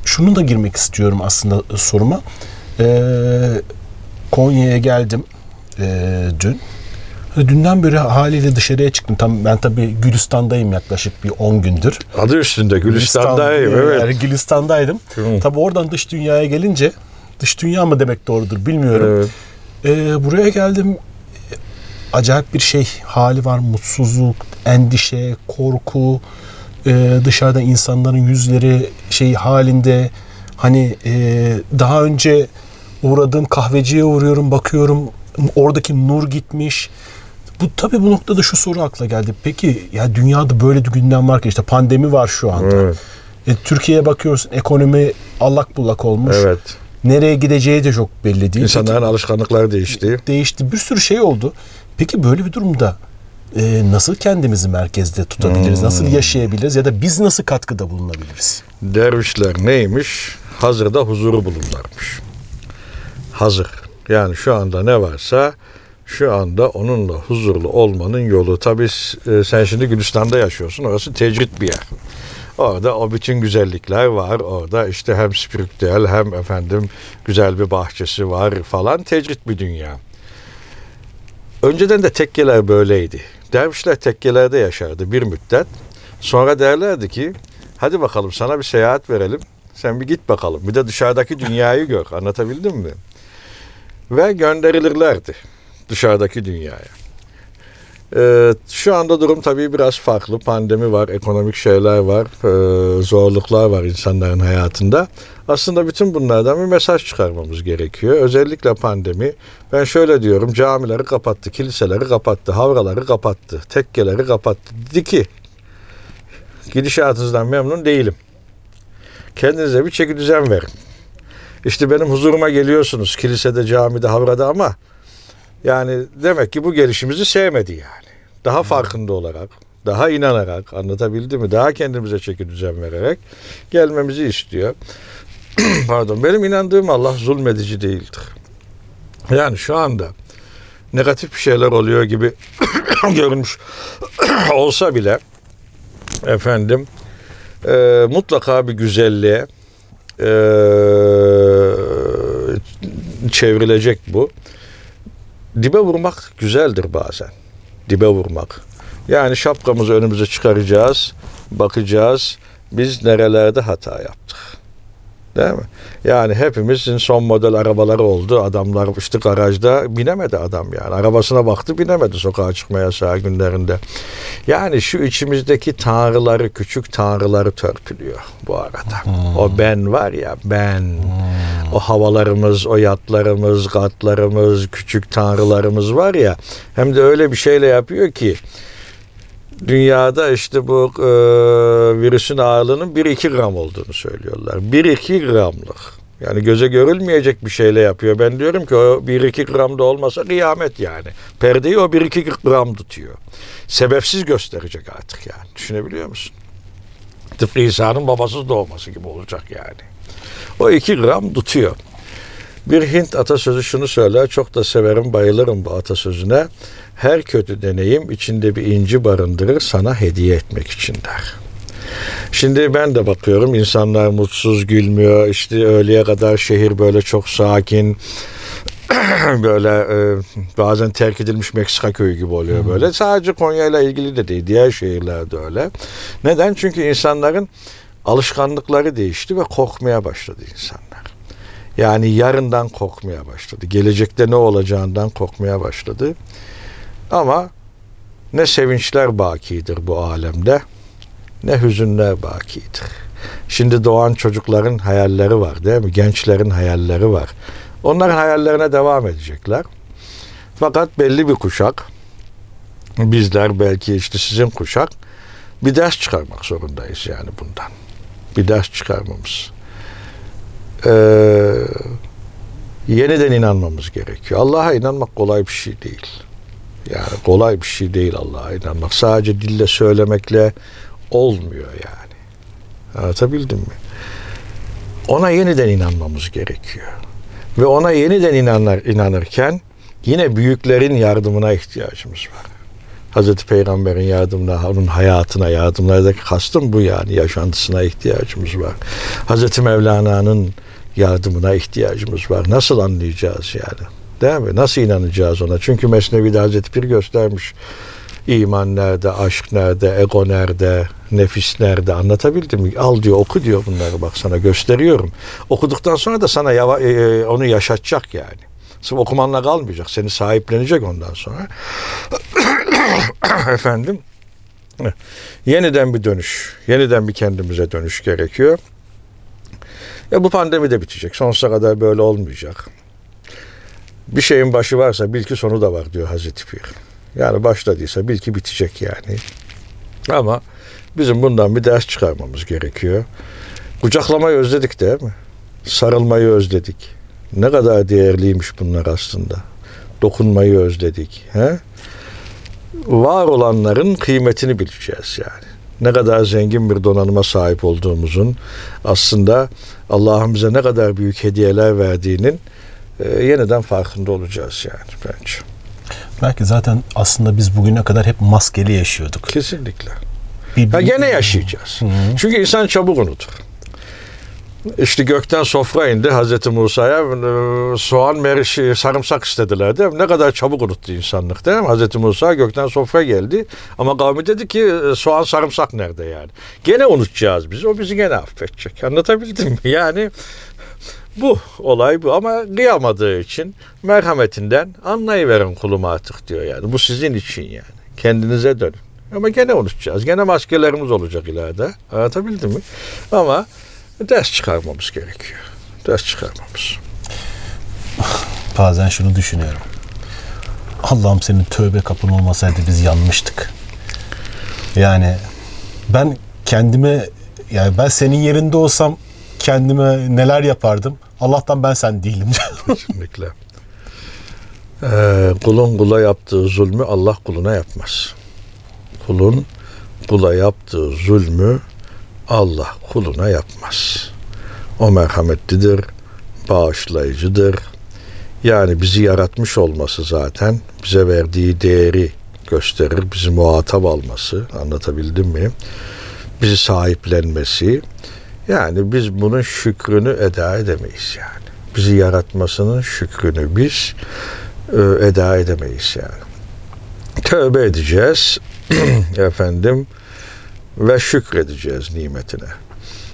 şunu da girmek istiyorum aslında soruma. E, Konya'ya geldim e, dün. Dünden beri haliyle dışarıya çıktım. Tam ben tabii Gülistan'dayım yaklaşık bir 10 gündür. Adı üstünde Gülistan'dayım. Gülistan- Evet. Yani Gülistan'daydım. Hı. Tabii oradan dış dünyaya gelince dış dünya mı demek doğrudur bilmiyorum. Evet. Ee, buraya geldim. Acayip bir şey hali var. Mutsuzluk, endişe, korku. Ee, dışarıda insanların yüzleri şey halinde. Hani e, daha önce uğradığım kahveciye uğruyorum, bakıyorum. Oradaki nur gitmiş. Bu tabii bu noktada şu soru akla geldi. Peki ya dünyada böyle bir gündem var ki işte pandemi var şu anda. Evet. E, Türkiye'ye bakıyorsun ekonomi allak bullak olmuş. Evet. Nereye gideceği de çok belli değil. İnsanların Peki, alışkanlıkları değişti. değişti. Bir sürü şey oldu. Peki böyle bir durumda e, nasıl kendimizi merkezde tutabiliriz? Hmm. Nasıl yaşayabiliriz? Ya da biz nasıl katkıda bulunabiliriz? Dervişler neymiş? Hazırda huzuru bulurlarmış. Hazır. Yani şu anda ne varsa şu anda onunla huzurlu olmanın yolu. Tabii e, sen şimdi Gülistan'da yaşıyorsun. Orası tecrit bir yer. Orada o bütün güzellikler var. Orada işte hem spiritüel hem efendim güzel bir bahçesi var falan. Tecrit bir dünya. Önceden de tekkeler böyleydi. Dervişler tekkelerde yaşardı bir müddet. Sonra derlerdi ki hadi bakalım sana bir seyahat verelim. Sen bir git bakalım. Bir de dışarıdaki dünyayı gör. Anlatabildim mi? Ve gönderilirlerdi dışarıdaki dünyaya. Ee, şu anda durum tabii biraz farklı. Pandemi var, ekonomik şeyler var, e, zorluklar var insanların hayatında. Aslında bütün bunlardan bir mesaj çıkarmamız gerekiyor. Özellikle pandemi. Ben şöyle diyorum, camileri kapattı, kiliseleri kapattı, havraları kapattı, tekkeleri kapattı. Dedi ki, gidişatınızdan memnun değilim. Kendinize bir çeki düzen verin. İşte benim huzuruma geliyorsunuz kilisede, camide, havrada ama yani demek ki bu gelişimizi sevmedi yani. Daha farkında olarak, daha inanarak, anlatabildi mi? Daha kendimize çeki düzen vererek gelmemizi istiyor. *clears throat* Pardon, benim inandığım Allah zulmedici değildir. Yani şu anda negatif bir şeyler oluyor gibi *clears throat* görünmüş *clears throat* olsa bile efendim e, mutlaka bir güzelliğe e, çevrilecek bu. Dibe vurmak güzeldir bazen. Dibe vurmak. Yani şapkamızı önümüze çıkaracağız, bakacağız. Biz nerelerde hata yaptık. Değil mi? Yani hepimizin son model arabaları oldu. Adamlar işte garajda binemedi adam yani. Arabasına baktı binemedi sokağa çıkma yasağı günlerinde. Yani şu içimizdeki tanrıları, küçük tanrıları törpülüyor bu arada. O ben var ya ben. O havalarımız, o yatlarımız, katlarımız, küçük tanrılarımız var ya. Hem de öyle bir şeyle yapıyor ki dünyada işte bu e, virüsün ağırlığının 1-2 gram olduğunu söylüyorlar. 1-2 gramlık. Yani göze görülmeyecek bir şeyle yapıyor. Ben diyorum ki o 1-2 gramda olmasa kıyamet yani. Perdeyi o 1-2 gram tutuyor. Sebepsiz gösterecek artık yani. Düşünebiliyor musun? Tıpkı İsa'nın babasız doğması gibi olacak yani. O 2 gram tutuyor. Bir Hint atasözü şunu söyler, çok da severim, bayılırım bu atasözüne. Her kötü deneyim içinde bir inci barındırır, sana hediye etmek için der. Şimdi ben de bakıyorum insanlar mutsuz gülmüyor. İşte öğleye kadar şehir böyle çok sakin. *clears throat* böyle e, bazen terk edilmiş Meksika köyü gibi oluyor böyle. Sadece Konya ile ilgili de değil. Diğer şehirlerde öyle. Neden? Çünkü insanların alışkanlıkları değişti ve korkmaya başladı insanlar. Yani yarından korkmaya başladı. Gelecekte ne olacağından korkmaya başladı. Ama ne sevinçler bakidir bu alemde ne hüzünler bakidir. Şimdi doğan çocukların hayalleri var değil mi? Gençlerin hayalleri var. Onların hayallerine devam edecekler. Fakat belli bir kuşak, bizler belki işte sizin kuşak, bir ders çıkarmak zorundayız yani bundan. Bir ders çıkarmamız. Ee, yeniden inanmamız gerekiyor. Allah'a inanmak kolay bir şey değil. Yani kolay bir şey değil Allah'a inanmak. Sadece dille söylemekle olmuyor yani. Anlatabildim mi? Ona yeniden inanmamız gerekiyor. Ve ona yeniden inanır, inanırken yine büyüklerin yardımına ihtiyacımız var. Hazreti Peygamber'in yardımına, onun hayatına, yardımlardaki kastım bu yani. Yaşantısına ihtiyacımız var. Hazreti Mevlana'nın yardımına ihtiyacımız var. Nasıl anlayacağız yani? Değil mi? Nasıl inanacağız ona? Çünkü Mesnevi'de Hazreti Pir göstermiş. İman nerede, aşk nerede, ego nerede, nefis nerede anlatabildim mi? Al diyor, oku diyor bunları bak sana gösteriyorum. Okuduktan sonra da sana yava, e, onu yaşatacak yani. Sırf okumanla kalmayacak. Seni sahiplenecek ondan sonra. *coughs* Efendim. Yeniden bir dönüş. Yeniden bir kendimize dönüş gerekiyor. Ya bu pandemi de bitecek. Sonsuza kadar böyle olmayacak. Bir şeyin başı varsa bil ki sonu da var diyor Hazreti Pir. Yani başladıysa bil ki bitecek yani. Ama Bizim bundan bir ders çıkarmamız gerekiyor. Kucaklamayı özledik değil mi? Sarılmayı özledik. Ne kadar değerliymiş bunlar aslında. Dokunmayı özledik. He? Var olanların kıymetini bileceğiz yani. Ne kadar zengin bir donanıma sahip olduğumuzun aslında Allah'ın bize ne kadar büyük hediyeler verdiğinin e, yeniden farkında olacağız yani bence. Belki zaten aslında biz bugüne kadar hep maskeli yaşıyorduk. Kesinlikle. Bir, Ha bir- gene yaşayacağız. Çünkü insan çabuk unutur. İşte gökten sofra indi Hazreti Musa'ya e, soğan, meri- şey, sarımsak istediler değil mi? Ne kadar çabuk unuttu insanlık değil mi? Hazreti Musa gökten sofra geldi ama kavmi dedi ki e, soğan sarımsak nerede yani? Gene unutacağız biz. O bizi gene affedecek. Anlatabildim mi? Yani bu olay bu ama kıyamadığı için merhametinden anlayıverin kulum artık diyor yani. Bu sizin için yani. Kendinize dönün. Ama gene unutacağız. Gene maskelerimiz olacak ileride. Anlatabildim mi? Ama ders çıkarmamız gerekiyor. Ders çıkarmamız. Bazen şunu düşünüyorum. Allah'ım senin tövbe kapın olmasaydı biz yanmıştık. Yani ben kendime yani ben senin yerinde olsam kendime neler yapardım. Allah'tan ben sen değilim. *laughs* Kesinlikle. Ee, kulun kula yaptığı zulmü Allah kuluna yapmaz. Kulun kula yaptığı zulmü Allah kuluna yapmaz. O merhametlidir, bağışlayıcıdır. Yani bizi yaratmış olması zaten bize verdiği değeri gösterir. Bizi muhatap alması, anlatabildim mi? Bizi sahiplenmesi. Yani biz bunun şükrünü eda edemeyiz yani. Bizi yaratmasının şükrünü biz e, eda edemeyiz yani. Tövbe edeceğiz *clears throat* efendim ve şükredeceğiz nimetine.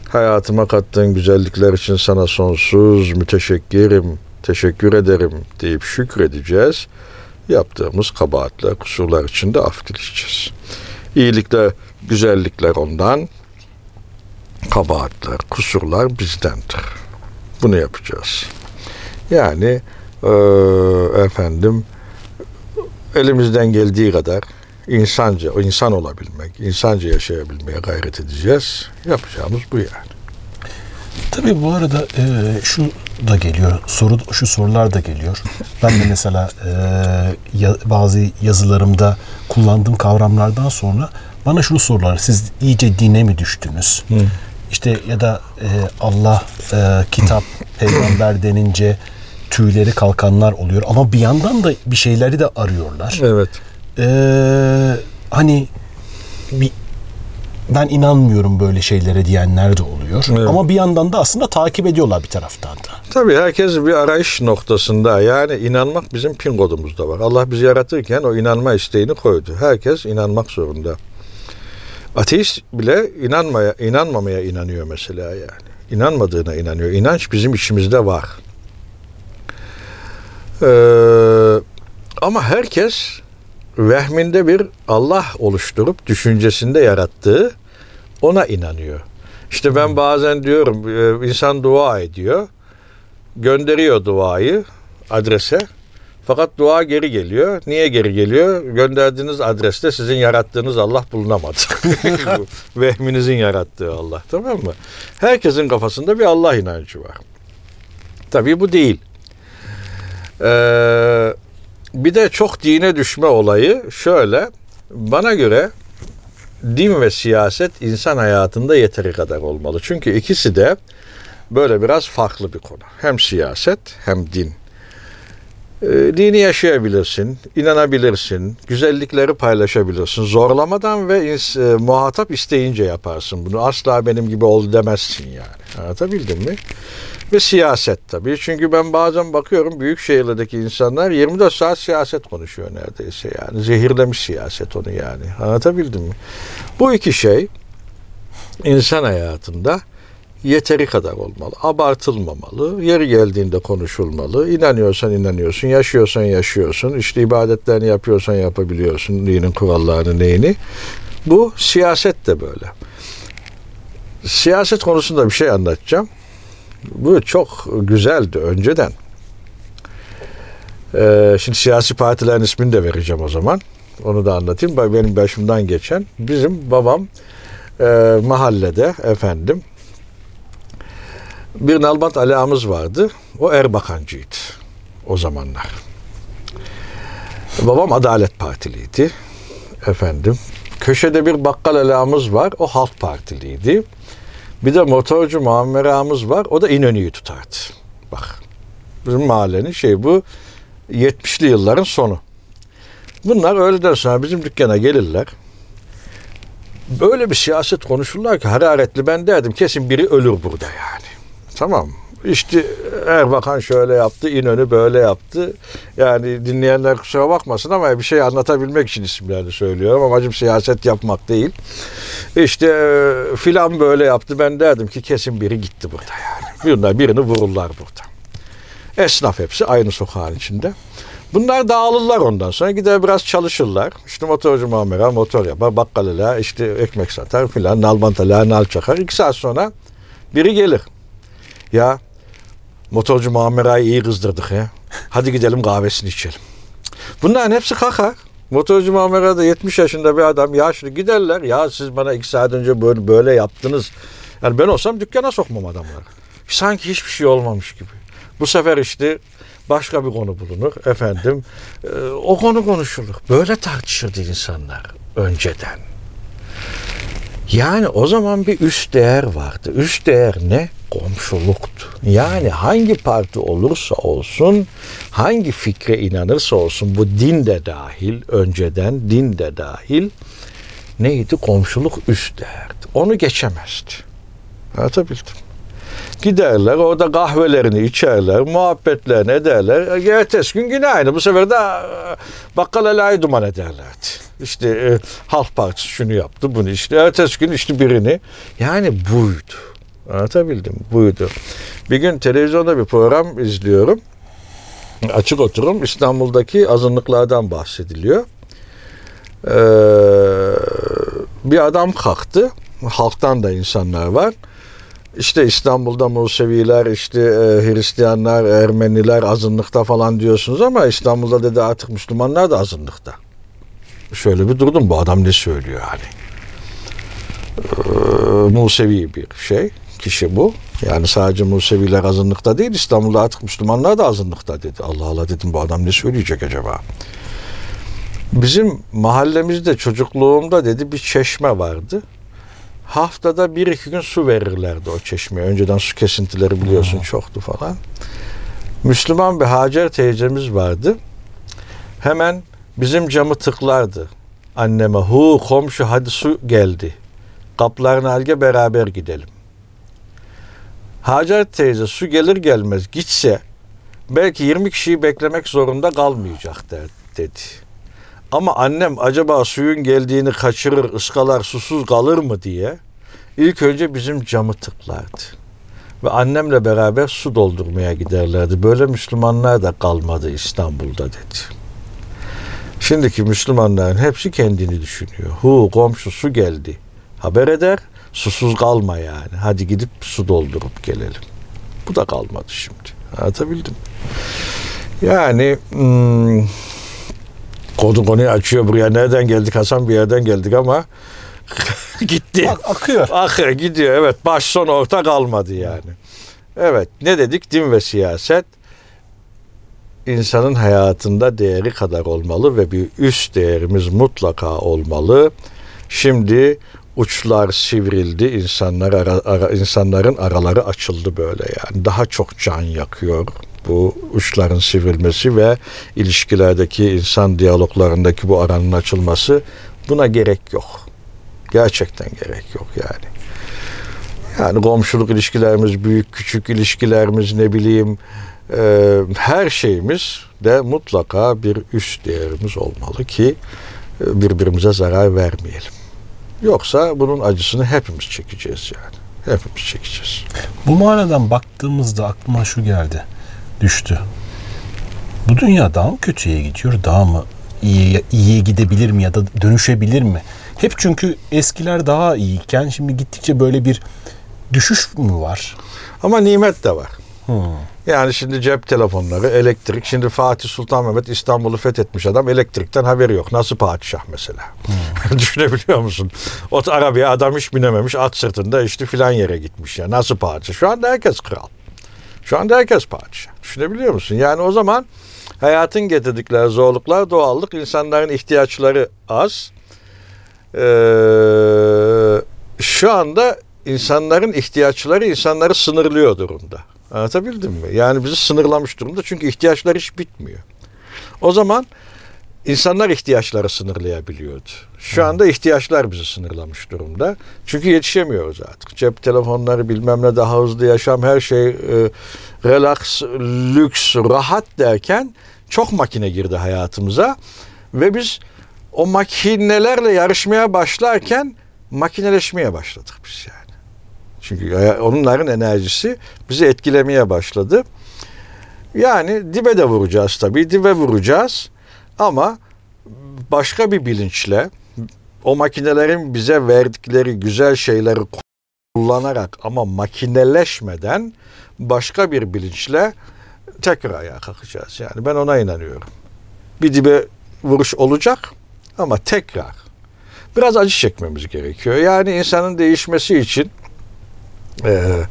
Hayatıma kattığın güzellikler için sana sonsuz müteşekkirim, teşekkür ederim deyip şükredeceğiz. Yaptığımız kabahatler, kusurlar için de af dileyeceğiz. İyilikler, güzellikler ondan, kabahatler, kusurlar bizdendir. Bunu yapacağız. Yani eee, efendim elimizden geldiği kadar insanca, insan olabilmek, insanca yaşayabilmeye gayret edeceğiz. Yapacağımız bu yani. Tabii bu arada e, şu da geliyor. Soru şu sorular da geliyor. Ben de mesela e, ya- bazı yazılarımda kullandığım kavramlardan sonra bana şunu sorular. Siz iyice dine mi düştünüz? İşte ya da e, Allah, e, kitap, *coughs* peygamber denince tüyleri kalkanlar oluyor. Ama bir yandan da bir şeyleri de arıyorlar. Evet. Ee, hani bir ben inanmıyorum böyle şeylere diyenler de oluyor. Evet. Ama bir yandan da aslında takip ediyorlar bir taraftan da. Tabii herkes bir arayış noktasında. Yani inanmak bizim pin kodumuzda var. Allah bizi yaratırken o inanma isteğini koydu. Herkes inanmak zorunda. Ateist bile inanmaya, inanmamaya inanıyor mesela yani. İnanmadığına inanıyor. İnanç bizim içimizde var. Ee, ama herkes vehminde bir Allah oluşturup düşüncesinde yarattığı ona inanıyor. İşte ben bazen diyorum e, insan dua ediyor. Gönderiyor duayı adrese. Fakat dua geri geliyor. Niye geri geliyor? Gönderdiğiniz adreste sizin yarattığınız Allah bulunamadı. *laughs* Vehminizin yarattığı Allah tamam mı? Herkesin kafasında bir Allah inancı var. Tabii bu değil. Ee, bir de çok dine düşme olayı şöyle. Bana göre din ve siyaset insan hayatında yeteri kadar olmalı. Çünkü ikisi de böyle biraz farklı bir konu. Hem siyaset hem din. Ee, dini yaşayabilirsin, inanabilirsin, güzellikleri paylaşabilirsin. Zorlamadan ve e, muhatap isteyince yaparsın bunu. Asla benim gibi ol demezsin yani. Anlatabildim mi? Ve siyaset tabii. Çünkü ben bazen bakıyorum büyük şehirlerdeki insanlar 24 saat siyaset konuşuyor neredeyse yani. Zehirlemiş siyaset onu yani. Anlatabildim mi? Bu iki şey insan hayatında yeteri kadar olmalı. Abartılmamalı. Yeri geldiğinde konuşulmalı. İnanıyorsan inanıyorsun. Yaşıyorsan yaşıyorsun. İşte ibadetlerini yapıyorsan yapabiliyorsun. Dinin kurallarını neyini. Bu siyaset de böyle. Siyaset konusunda bir şey anlatacağım. Bu çok güzeldi önceden. Ee, şimdi siyasi partilerin ismini de vereceğim o zaman. Onu da anlatayım. Benim başımdan geçen. Bizim babam e, mahallede efendim bir Nalbant Ali ağamız vardı. O Erbakancıydı o zamanlar. Babam Adalet Partiliydi. Efendim. Köşede bir bakkal Ali ağamız var. O Halk Partiliydi. Bir de motorcu Muammer ağamız var. O da İnönü'yü tutardı. Bak. Bizim mahallenin şey bu 70'li yılların sonu. Bunlar öğleden sonra bizim dükkana gelirler. Böyle bir siyaset konuşurlar ki hararetli ben derdim kesin biri ölür burada yani. Tamam? İşte Erbakan şöyle yaptı, İnönü böyle yaptı. Yani dinleyenler kusura bakmasın ama bir şey anlatabilmek için isimlerini söylüyorum. Amacım siyaset yapmak değil. İşte e, filan böyle yaptı. Ben derdim ki kesin biri gitti burada yani. Bunlar birini vururlar burada. Esnaf hepsi aynı sokağın içinde. Bunlar dağılırlar ondan sonra gider biraz çalışırlar. İşte motorcu mamera motor yapar, bakkalala işte ekmek satar filan, nalbantala nal çakar. İki saat sonra biri gelir. Ya motorcu mamerayı iyi kızdırdık ya. Hadi gidelim kahvesini içelim. Bunların hepsi kalkar. Motorcu mamera da 70 yaşında bir adam yaşlı giderler. Ya siz bana iki saat önce böyle, böyle yaptınız. Yani ben olsam dükkana sokmam adamları. Sanki hiçbir şey olmamış gibi. Bu sefer işte başka bir konu bulunur. Efendim e, o konu konuşulur. Böyle tartışırdı insanlar önceden. Yani o zaman bir üst değer vardı. Üst değer ne? Komşuluktu. Yani hangi parti olursa olsun, hangi fikre inanırsa olsun, bu din de dahil, önceden din de dahil, neydi? Komşuluk üst değerdi. Onu geçemezdi. Anlatabildim. Giderler orada kahvelerini içerler, muhabbetlerini ederler. Ertesi gün yine aynı. Bu sefer de e, bakkal elayı duman ederlerdi. İşte e, Halk Partisi şunu yaptı, bunu işte. Ertesi gün işte birini. Yani buydu. Anlatabildim. Buydu. Bir gün televizyonda bir program izliyorum. Açık oturum İstanbul'daki azınlıklardan bahsediliyor. Ee, bir adam kalktı. Halktan da insanlar var. İşte İstanbul'da Museviler, işte e, Hristiyanlar, Ermeniler azınlıkta falan diyorsunuz ama İstanbul'da dedi artık Müslümanlar da azınlıkta. Şöyle bir durdum bu adam ne söylüyor hani. Ee, Musevi bir şey, kişi bu. Yani sadece Museviler azınlıkta değil İstanbul'da artık Müslümanlar da azınlıkta dedi. Allah Allah dedim bu adam ne söyleyecek acaba? Bizim mahallemizde çocukluğumda dedi bir çeşme vardı haftada bir iki gün su verirlerdi o çeşmeye. Önceden su kesintileri biliyorsun çoktu falan. Müslüman bir Hacer teyzemiz vardı. Hemen bizim camı tıklardı. Anneme hu komşu hadi su geldi. Kaplarını al gel beraber gidelim. Hacer teyze su gelir gelmez gitse belki 20 kişiyi beklemek zorunda kalmayacak der, dedi. Ama annem acaba suyun geldiğini kaçırır, ıskalar, susuz kalır mı diye ilk önce bizim camı tıklardı. Ve annemle beraber su doldurmaya giderlerdi. Böyle Müslümanlar da kalmadı İstanbul'da dedi. Şimdiki Müslümanların hepsi kendini düşünüyor. Hu komşu su geldi. Haber eder, susuz kalma yani. Hadi gidip su doldurup gelelim. Bu da kalmadı şimdi. Anlatabildim. Yani hmm, konu konuyu açıyor buraya. Nereden geldik Hasan bir yerden geldik ama *laughs* gitti. Ak- akıyor. Akıyor gidiyor evet baş son orta kalmadı yani. Evet ne dedik din ve siyaset insanın hayatında değeri kadar olmalı ve bir üst değerimiz mutlaka olmalı. Şimdi uçlar sivrildi, insanlar ara, ara- insanların araları açıldı böyle yani. Daha çok can yakıyor bu uçların sivrilmesi ve ilişkilerdeki insan diyaloglarındaki bu aranın açılması buna gerek yok. Gerçekten gerek yok yani. Yani komşuluk ilişkilerimiz, büyük küçük ilişkilerimiz ne bileyim e, her şeyimiz de mutlaka bir üst değerimiz olmalı ki e, birbirimize zarar vermeyelim. Yoksa bunun acısını hepimiz çekeceğiz yani. Hepimiz çekeceğiz. Bu manadan baktığımızda aklıma şu geldi. Düştü. Bu dünya daha mı kötüye gidiyor? Daha mı iyiye, iyiye gidebilir mi ya da dönüşebilir mi? Hep çünkü eskiler daha iyiyken şimdi gittikçe böyle bir düşüş mü var? Ama nimet de var. Yani şimdi cep telefonları, elektrik. Şimdi Fatih Sultan Mehmet İstanbul'u fethetmiş adam. Elektrikten haberi yok. Nasıl padişah mesela? *laughs* Düşünebiliyor musun? O arabaya adam hiç binememiş. At sırtında işte filan yere gitmiş ya. Nasıl padişah? Şu anda herkes kral. Şu anda herkes padişah. Düşünebiliyor musun? Yani o zaman hayatın getirdikleri zorluklar, doğallık, insanların ihtiyaçları az. Ee, şu anda insanların ihtiyaçları insanları sınırlıyor durumda. Anlatabildim mi? Yani bizi sınırlamış durumda çünkü ihtiyaçlar hiç bitmiyor. O zaman insanlar ihtiyaçları sınırlayabiliyordu. Şu anda ihtiyaçlar bizi sınırlamış durumda. Çünkü yetişemiyoruz artık. Cep telefonları bilmem ne daha hızlı yaşam her şey e, relax, lüks, rahat derken çok makine girdi hayatımıza ve biz o makinelerle yarışmaya başlarken makineleşmeye başladık biz yani. Çünkü onların enerjisi bizi etkilemeye başladı. Yani dibe de vuracağız tabii. Dibe vuracağız ama başka bir bilinçle o makinelerin bize verdikleri güzel şeyleri kullanarak ama makineleşmeden başka bir bilinçle tekrar ayağa kalkacağız. Yani ben ona inanıyorum. Bir dibe vuruş olacak ama tekrar biraz acı çekmemiz gerekiyor. Yani insanın değişmesi için e,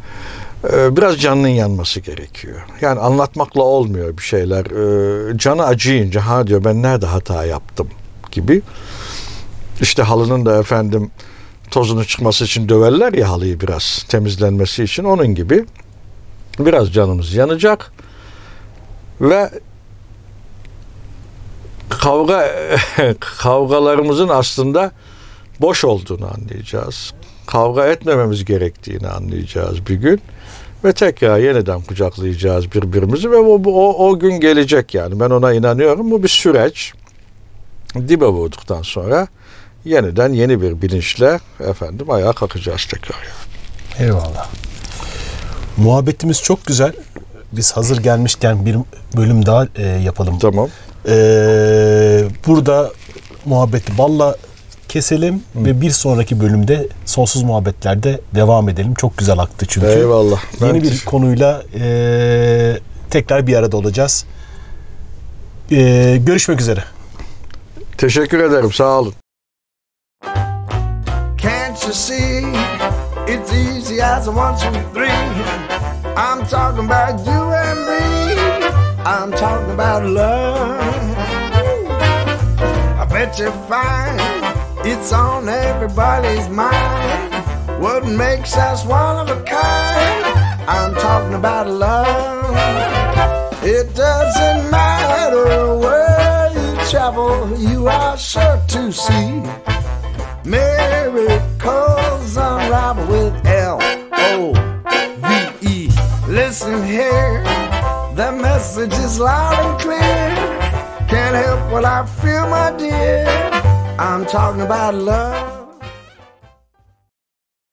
biraz canının yanması gerekiyor. Yani anlatmakla olmuyor bir şeyler. E, canı acıyınca ha diyor ben nerede hata yaptım gibi. İşte halının da efendim tozunu çıkması için döverler ya halıyı biraz temizlenmesi için onun gibi biraz canımız yanacak ve kavga *laughs* kavgalarımızın aslında boş olduğunu anlayacağız. Kavga etmememiz gerektiğini anlayacağız bir gün ve tekrar yeniden kucaklayacağız birbirimizi ve o, o, o gün gelecek yani ben ona inanıyorum. Bu bir süreç. Dibe vurduktan sonra yeniden yeni bir bilinçle efendim ayağa kalkacağız tekrar. Yani. Eyvallah. Muhabbetimiz çok güzel. Biz hazır gelmişken bir bölüm daha e, yapalım. Tamam. Ee, burada muhabbeti balla keselim Hı. ve bir sonraki bölümde sonsuz muhabbetlerde devam edelim. Çok güzel aktı çünkü. Eyvallah. Yeni bir konuyla e, tekrar bir arada olacağız. E, görüşmek üzere. Teşekkür ederim. Sağ olun. Can't you see it's easy as a one, two, three. I'm talking about you and me. I'm talking about love. I bet you find It's on everybody's mind. What makes us one of a kind? I'm talking about love. It doesn't matter where you travel, you are sure to see miracles unravel with L O V E. Listen here, the message is loud and clear. Can't help what I feel, my dear. I'm talking about love.